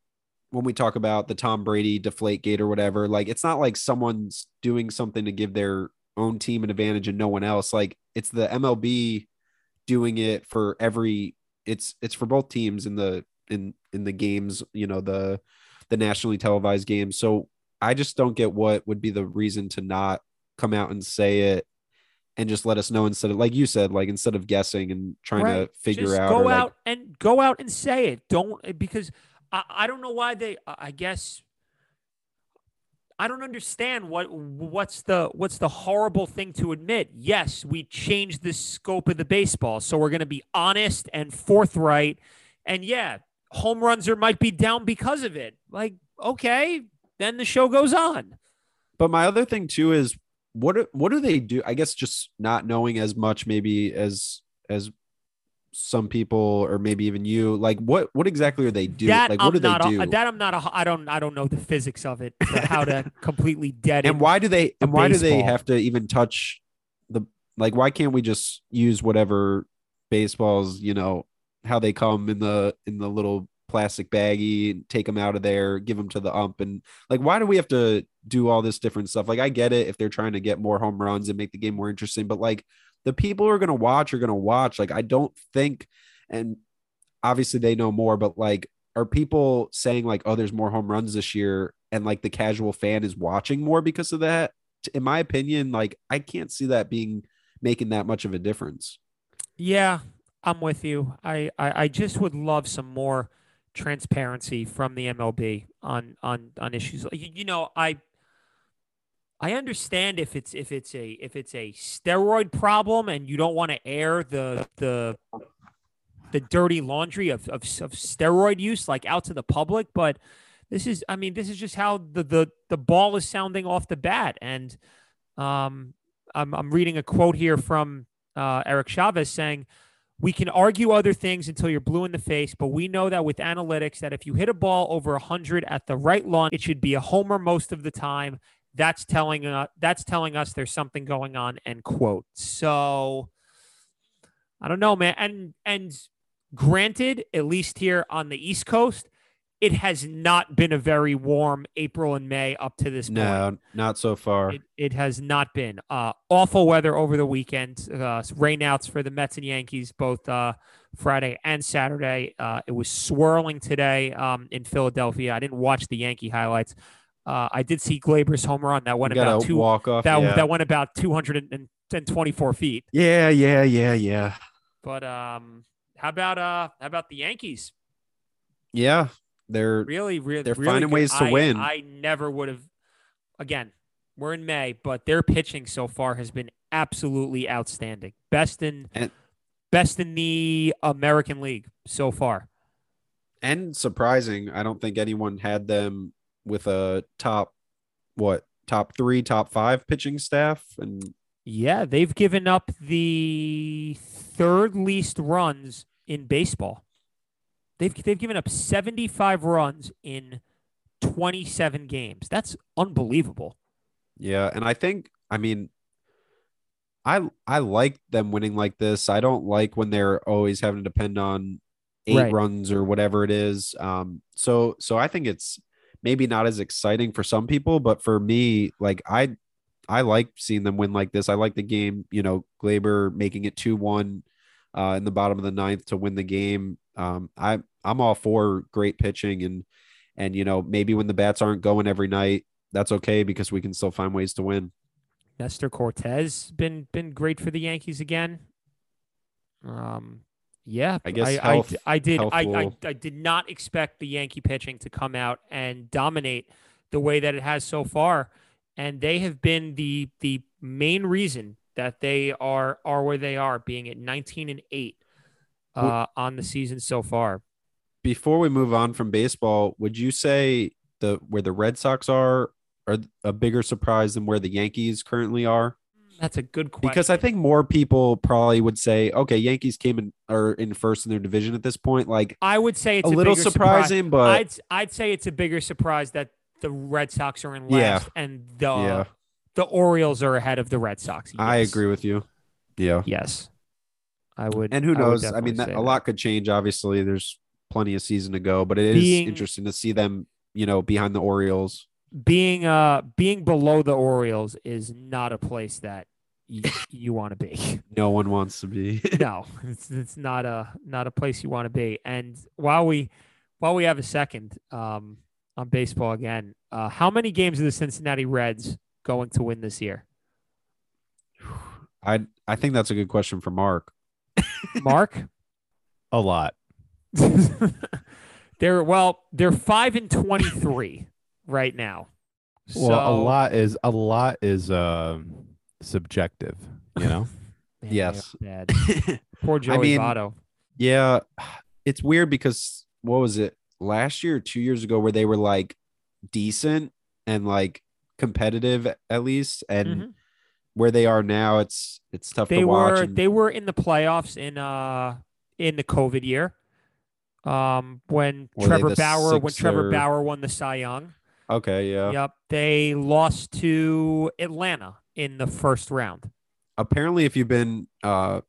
when we talk about the Tom Brady deflate gate or whatever, like it's not like someone's doing something to give their own team an advantage and no one else. Like it's the MLB doing it for every it's it's for both teams in the in in the games, you know, the the nationally televised games. So I just don't get what would be the reason to not come out and say it and just let us know instead of like you said, like instead of guessing and trying Right. to figure Just out. Go or, like- out and go out and say it. Don't because I, I don't know why they. I I guess I don't understand what what's the what's the horrible thing to admit. Yes, we changed the scope of the baseball, so we're going to be honest and forthright. And yeah, home runs are might be down because of it. Like okay, then the show goes on. But my other thing too is what do- what do they do? I guess just not knowing as much maybe as as some people or maybe even you. Like what what exactly are they doing? That Like I'm what do they a- do? that I'm not. A, I don't. I don't know the physics of it. How to completely dead and why do they and why do they have to even touch the like why can't we just use whatever baseballs, you know, how they come in the in the little plastic baggie, take them out of there, give them to the ump, and like, why do we have to do all this different stuff? Like, I get it if they're trying to get more home runs and make the game more interesting, but like, the people who are gonna watch are gonna watch. Like, I don't think, and obviously they know more, but like, are people saying like, oh, there's more home runs this year, and like the casual fan is watching more because of that? In my opinion, like, I can't see that being making that much of a difference. Yeah, I'm with you. I, I, I just would love some more transparency from the MLB on on on issues. You, you know, I I understand if it's if it's a if it's a steroid problem and you don't want to air the the the dirty laundry of, of of steroid use like out to the public, but this is I mean this is just how the the the ball is sounding off the bat and um I'm I'm reading a quote here from uh, Eric Chavez saying we can argue other things until you're blue in the face, but we know that with analytics that if you hit a ball over 100 at the right launch, it should be a homer most of the time. That's telling uh, that's telling us there's something going on. End quote. So I don't know, man. And and granted, at least here on the East Coast, it has not been a very warm April and May up to this No, point. No, not so far. It, it has not been. Uh, awful weather over the weekend. Uh, rainouts for the Mets and Yankees both uh, Friday and Saturday. Uh, it was swirling today um, in Philadelphia. I didn't watch the Yankee highlights. Uh, I did see Gleyber's home run that went about two. walk off. That yeah. that went about two hundred and twenty-four feet. yeah, yeah, yeah, yeah. But um, how about uh, how about the Yankees? Yeah, they're Really, really, They're really finding good. ways to I- win. I never would have. Again, we're in May, but their pitching so far has been absolutely outstanding. Best in And- best in the American League so far. and surprising. I don't think anyone had them with a top what top three, top five pitching staff, and Yeah, they've given up the third least runs in baseball. They've they've given up 75 runs in 27 games. That's unbelievable. yeah, and I think I mean. I I like them winning like this. I don't like when they're always having to depend on eight Right. runs or whatever it is. Um, so so I think it's maybe not as exciting for some people, but for me, like I I like seeing them win like this. I like the game, you know, Gleyber making it two one uh, in the bottom of the ninth to win the game. Um, I I'm all for great pitching and and you know maybe when the bats aren't going every night, that's okay because we can still find ways to win. Nestor Cortes been been great for the Yankees again. Um, yeah, I guess I, health- I, I did I, I I did not expect the Yankee pitching to come out and dominate the way that it has so far, and they have been the the main reason that they are are where they are, being at 19 and eight uh, on the season so far. Before we move on from baseball, would you say the where the Red Sox are are a bigger surprise than where the Yankees currently are? That's a good question Because I think more people probably would say, okay, Yankees came in are in first in their division at this point. Like I would say it's a a, little bigger surprise. surprising, but I'd I'd say it's a bigger surprise that the Red Sox are in Yeah. last and the yeah, the Orioles are ahead of the Red Sox. I agree with you. Yeah. Yes, I would. And who knows? I, definitely mean, that, a lot could change. Obviously, there's plenty of season to go, but it is Being- interesting to see them, you know, behind the Orioles. Being uh being below the Orioles is not a place that y- you want to be. No one wants to be. no, it's it's not a not a place you want to be. And while we while we have a second um on baseball again, uh, how many games are the Cincinnati Reds going to win this year? I I think that's a good question for Mark. Mark. A lot. they're well, they're five and twenty-three right now. Well, a lot is a lot is um subjective, you know. Man, Yes. Poor Joey mean- Votto. Yeah, it's weird because what was it last year or two years ago where they were like decent and like competitive at least, and Mhm. Where they are now, it's it's tough They to watch. were and- they were in the playoffs in uh in the COVID year. Um, when Were Trevor Bauer when Trevor Bauer won the Cy Young. okay, yeah. Yep, they lost to Atlanta in the first round. Apparently, if you've been uh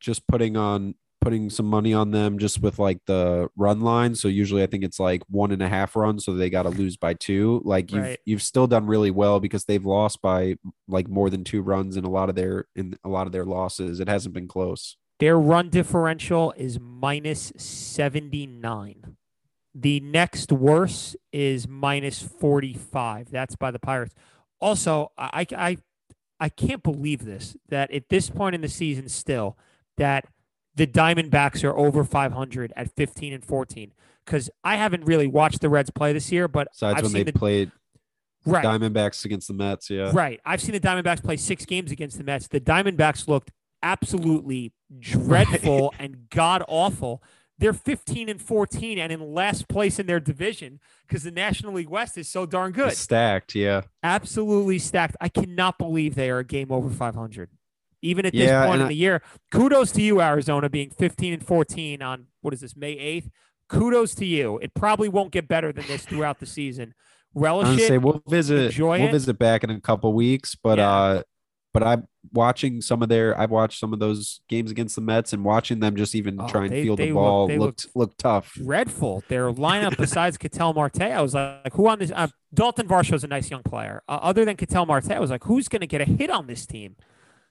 just putting on putting some money on them just with like the run line. So usually I think it's like one and a half runs, so they got to lose by two. Like you've Right. you've still done really well because they've lost by like more than two runs in a lot of their in a lot of their losses. It hasn't been close. Their run differential is minus 79. The next worst is minus 45. That's by the Pirates. Also, I, I, I can't believe this that at this point in the season, still, that the Diamondbacks are over 500 at 15 and 14. Because I haven't really watched the Reds play this year, but Besides I've when seen they the played right. Diamondbacks against the Mets, yeah. Right. I've seen the Diamondbacks play six games against the Mets. The Diamondbacks looked absolutely dreadful and god awful. They're 15 and 14 and in last place in their division because the National League West is so darn good. Stacked, yeah. Absolutely stacked. I cannot believe they are a game over 500. Even at this Yeah, point in I- the year, kudos to you, Arizona, being 15 and 14 on what is this, May 8th? Kudos to you. It probably won't get better than this throughout the season. Relish it. say we'll visit we'll it. visit back in a couple weeks, but Yeah. uh but I'm watching some of their I've watched some of those games against the Mets and watching them just even Oh, try and they- field they the ball they looked looked tough. dreadful. Their lineup besides Ketel Marte, I was like, who on this? Uh, Dalton Varsho's a nice young player. Uh, other than Ketel Marte, I was like, who's going to get a hit on this team?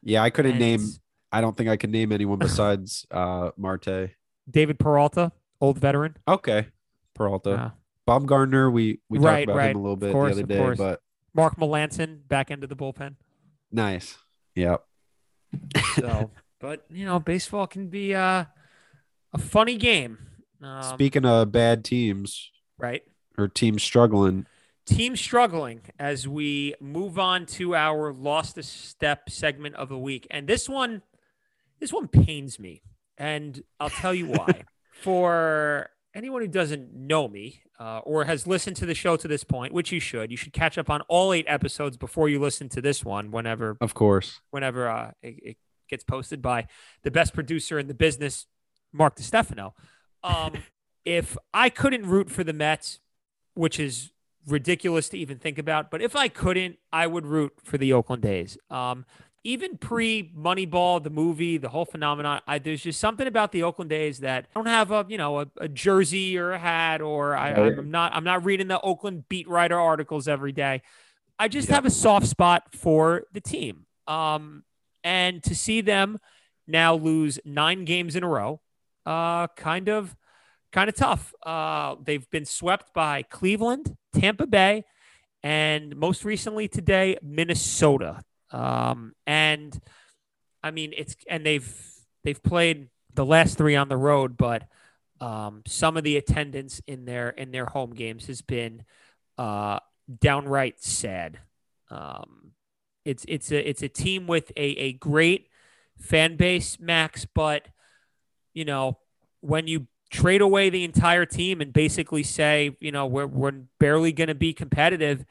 Yeah, I couldn't And name I don't think I could name anyone besides uh Marte. David Peralta, old veteran. Okay. Peralta. Uh, Bob Gardner, we we Right, talked about right. him a little bit course, the other day, course. but Mark Melancon, back end of the bullpen. nice. Yep. So, but you know, baseball can be uh, a funny game. Um, Speaking of bad teams right. or teams struggling, Team struggling as we move on to our lost a step segment of the week. And this one, this one pains me. And I'll tell you why. For anyone who doesn't know me uh, or has listened to the show to this point, which you should, you should catch up on all eight episodes before you listen to this one whenever of course. whenever uh, it, it gets posted by the best producer in the business, Mark DeStefano. Um, if I couldn't root for the Mets, which is ridiculous to even think about, but if I couldn't, I would root for the Oakland A's. Um, even pre Moneyball, the movie, the whole phenomenon, I, there's just something about the Oakland A's that I don't have a you know a, a jersey or a hat, or I, Right. I'm not I'm not reading the Oakland beat writer articles every day. I just Yeah. have a soft spot for the team. Um, and to see them now lose nine games in a row, uh, kind of, kind of tough. Uh, they've been swept by Cleveland, Tampa Bay, and most recently today, Minnesota. Um, and I mean, it's and they've they've played the last three on the road, but um, some of the attendance in their in their home games has been uh, downright sad. Um, it's it's a it's a team with a a great fan base, Max, but you know when you trade away the entire team and basically say you know we're we're barely going to be competitive,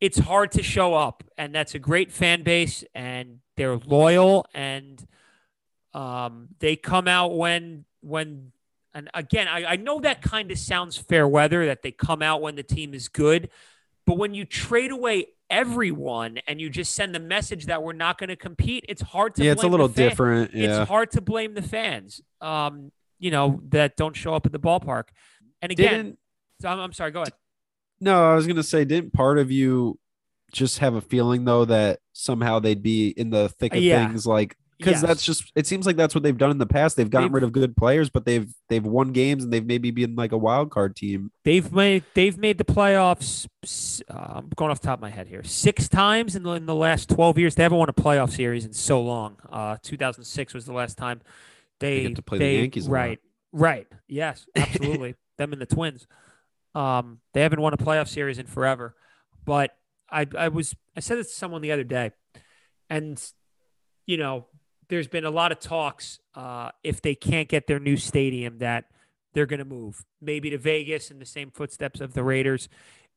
it's hard to show up, and that's a great fan base, and they're loyal, and um, they come out when when and again I, I know that kind of sounds fair weather that they come out when the team is good but when you trade away everyone and you just send the message that we're not going to compete it's hard to Yeah, it's a little different. Yeah. it's hard to blame the fans um you know that don't show up at the ballpark and again so I'm, I'm sorry go ahead no, I was gonna say, didn't part of you just have a feeling though that somehow they'd be in the thick of Yeah. things like because Yes. that's just it seems like that's what they've done in the past. They've gotten They've- rid of good players, but they've they've won games and they've maybe been like a wild card team. They've made they've made the playoffs. Uh, I'm going off the top of my head here. Six times in the in the last 12 years. They haven't won a playoff series in so long. Uh, 2006 was the last time they, get to play the Yankees. Right, right. Yes, absolutely. Them and the Twins. Um, they haven't won a playoff series in forever. But I I was I said it to someone the other day, and you know there's been a lot of talks uh, if they can't get their new stadium that they're going to move maybe to Vegas in the same footsteps of the Raiders.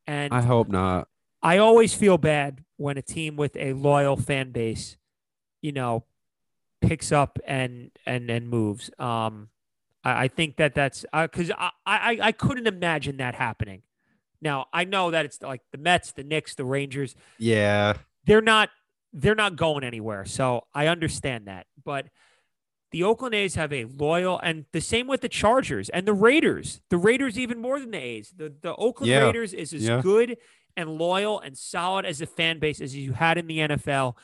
And I, hope not. I always feel bad when a team with a loyal fan base, you know, picks up and and and moves. Um, I, I think that that's because I, I I couldn't imagine that happening. Now I know that it's like the Mets, the Knicks, the Rangers Yeah. they're not they're not going anywhere. So I understand that. But the Oakland A's have a loyal, and the same with the Chargers and the Raiders. The Raiders even more than the A's. The the Oakland Yeah. Raiders is as Yeah. good and loyal and solid as a fan base as you had in the NFL,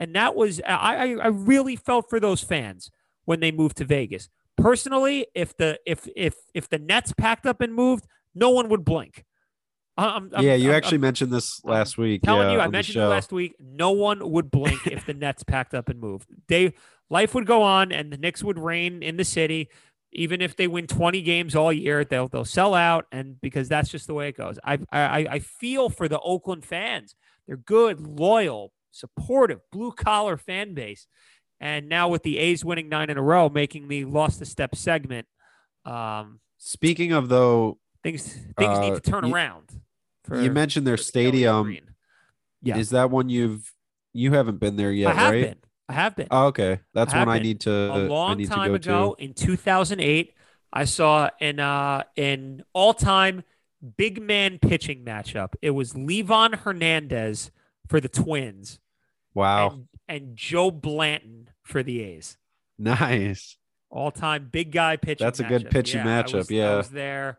and that was I I, really felt for those fans when they moved to Vegas. Personally, if the if if if the Nets packed up and moved, no one would blink. I'm, I'm- yeah, you I'm- actually mentioned this last week. telling yeah, you, I mentioned it last week. No one would blink if the Nets packed up and moved. They life would go on, and the Knicks would reign in the city. Even if they win 20 games all year, they'll they'll sell out, and because that's just the way it goes. I I I feel for the Oakland fans. They're good, loyal, supportive, blue collar fan base. And now with the A's winning nine in a row, making the lost a step segment, um, Speaking of though, things things need Uh, to turn you- around. you mentioned their for stadium. Yeah. Is that one you've you haven't been there yet, I have right? been. I have been. Oh, okay. That's I one I need to a long need time to ago go in 2008 i saw an uh an all-time big man pitching matchup it was livan hernandez for the twins. Wow. and, and joe blanton for the a's nice. all-time big guy pitching That's a good matchup. pitching yeah, I matchup, was- I was there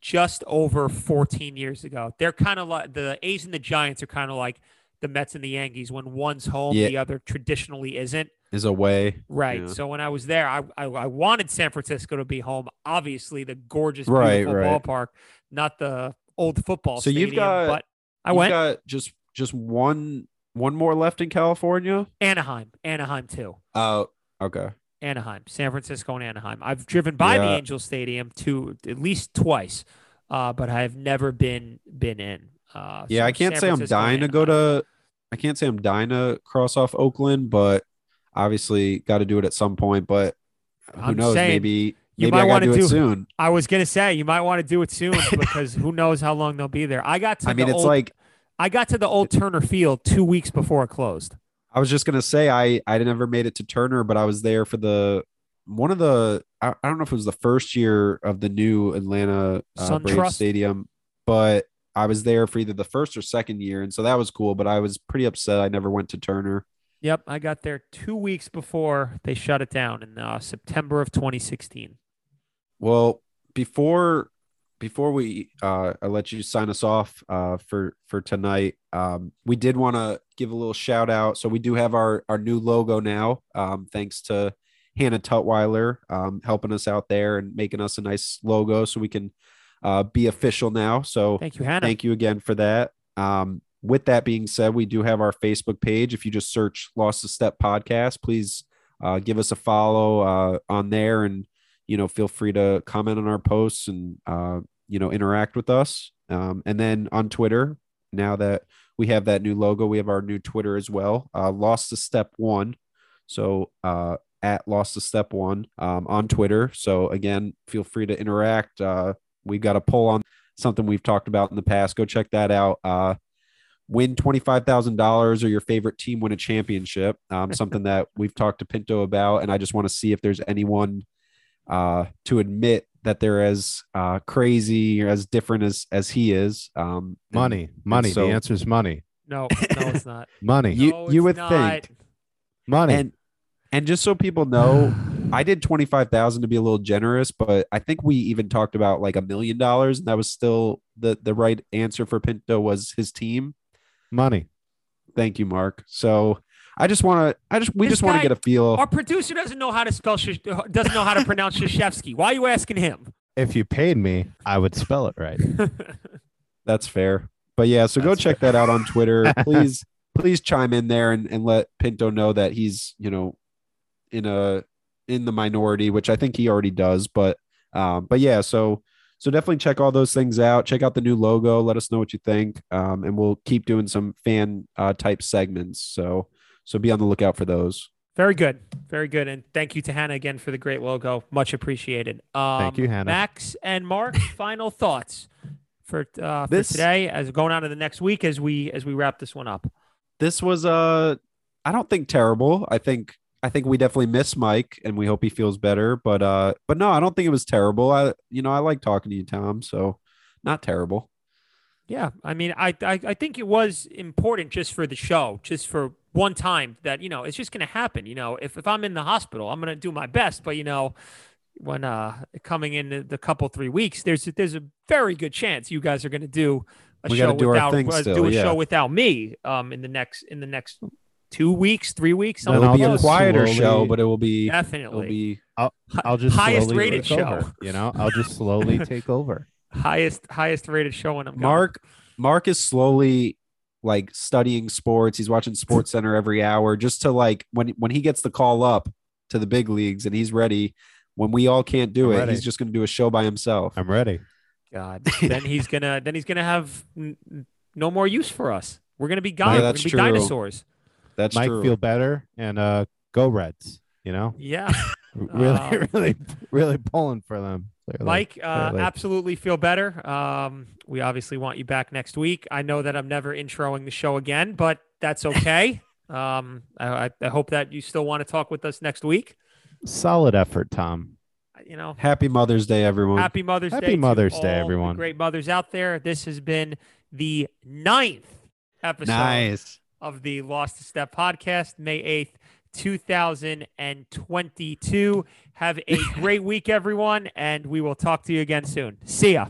just over 14 years ago they're kind of like the a's and the giants are kind of like the mets and the yankees when one's home Yeah. the other traditionally isn't Is away. Right. Yeah. So when I was there, I, I I wanted San Francisco to be home. Obviously, the gorgeous, Right, beautiful right. ballpark, not the old football. So you've got- but I went got just just one one more left in California. Anaheim, Anaheim too. Oh, okay. Anaheim, San Francisco, and Anaheim. I've driven by the Angel Stadium to at least twice, uh, but I have never been been in. Uh, Yeah, so I can't San say I'm dying to go to. I can't say I'm dying to cross off Oakland, but obviously got to do it at some point. But who I'm knows? saying maybe you maybe might I got wanna to do do- it soon. I was gonna say you might want to do it soon because who knows how long they'll be there. I got to I mean, the it's old, like I got to the old Turner Field two weeks before it closed. I was just gonna say I I never made it to Turner, but I was there for the one of the I, I don't know if it was the first year of the new Atlanta uh, Braves Stadium, but I was there for either the first or second year, and so that was cool. But I was pretty upset I never went to Turner. Yep, I got there two weeks before they shut it down in uh, September of 2016. Well, before before we uh I let you sign us off uh for for tonight, um we did want to give a little shout out. So we do have our our new logo now. Um thanks to Hannah Tutwiler um helping us out there and making us a nice logo so we can uh be official now. So Thank you, Hannah. thank you again for that. Um, with that being said, we do have our Facebook page. If you just search Lost a Step Podcast, please uh, give us a follow uh, on there and, you know, feel free to comment on our posts and, uh, you know, interact with us. Um, and then on Twitter, now that we have that new logo, we have our new Twitter as well, uh, Lost a Step One. So, uh, at Lost a Step One um, on Twitter. So, again, feel free to interact. Uh, we got a poll on something we've talked about in the past. Go check that out. Uh, win $25,000 or your favorite team win a championship. Um, something that we've talked to Pinto about. And I just want to see if there's anyone uh, to admit that they're as uh, crazy or as different as, as he is. Um, and- Money, money. so- the answer is money. No, no, it's not. Money, You- No, you would not. think. money. And, and just so people know, I did 25,000 to be a little generous, but I think we even talked about like a million dollars and that was still the, the right answer for Pinto was his team. money. Thank you, Mark. So I just want to, I just, we This just want to get a feel. Our producer doesn't know how to spell, doesn't know how to pronounce Shashevsky. Why are you asking him? If you paid me, I would spell it right. That's fair. But yeah, so go That's check that out on Twitter. please, please chime in there and, and let Pinto know that he's, you know, in a, in the minority, which I think he already does. But, um, but yeah, so, so definitely check all those things out. Check out the new logo. Let us know what you think. Um, and we'll keep doing some fan uh, type segments. So, so be on the lookout for those. Very good. Very good. And thank you to Hannah again for the great logo. Much appreciated. Um, Thank you, Hannah. Max and Mark, final thoughts for uh, for This- today as going on to the next week as we as we wrap this one up. this was uh I don't think terrible. I think I think we definitely miss Mike and we hope he feels better. But uh but no, I don't think it was terrible. I you know, I like talking to you, Tom. So not terrible. Yeah, I mean, I, I I think it was important just for the show, just for one time that you know it's just going to happen. You know, if if I'm in the hospital, I'm going to do my best. But you know, when uh coming in the, the couple three weeks, there's there's a very good chance you guys are going to do a We show do without uh, still, do a yeah. show without me um in the next in the next two weeks, three weeks. Something It'll be I'll a quieter slowly- show, but it will be definitely. it'll be I'll just highest rated show. over, you know, I'll just slowly take over. Highest highest rated show when I'm gone. Mark Mark is slowly like studying sports. He's watching Sports Center every hour just to like when when he gets the call up to the big leagues and he's ready. When we all can't do I'm it, ready. he's just going to do a show by himself. I'm ready. God, then he's gonna then he's gonna have n- n- no more use for us. We're gonna be gone. Yeah, We're that's gonna be true. dinosaurs. That's Mike true. feel better and uh go Reds, you know? Yeah, Really, Um, really, really pulling for them. Clearly. Mike, uh, clearly. absolutely feel better. Um, we obviously want you back next week. I know that I'm never introing the show again, but that's okay. um, I, I- I hope that you still want to talk with us next week. solid effort, Tom. You know, Happy Mother's Day, everyone. Happy Mother's Happy Day. to Mother's Day, all everyone. Great mothers out there. This has been the ninth episode nice. of the Lost to Step podcast, May 8th, 2022. Have a great week, everyone, and we will talk to you again soon. See ya.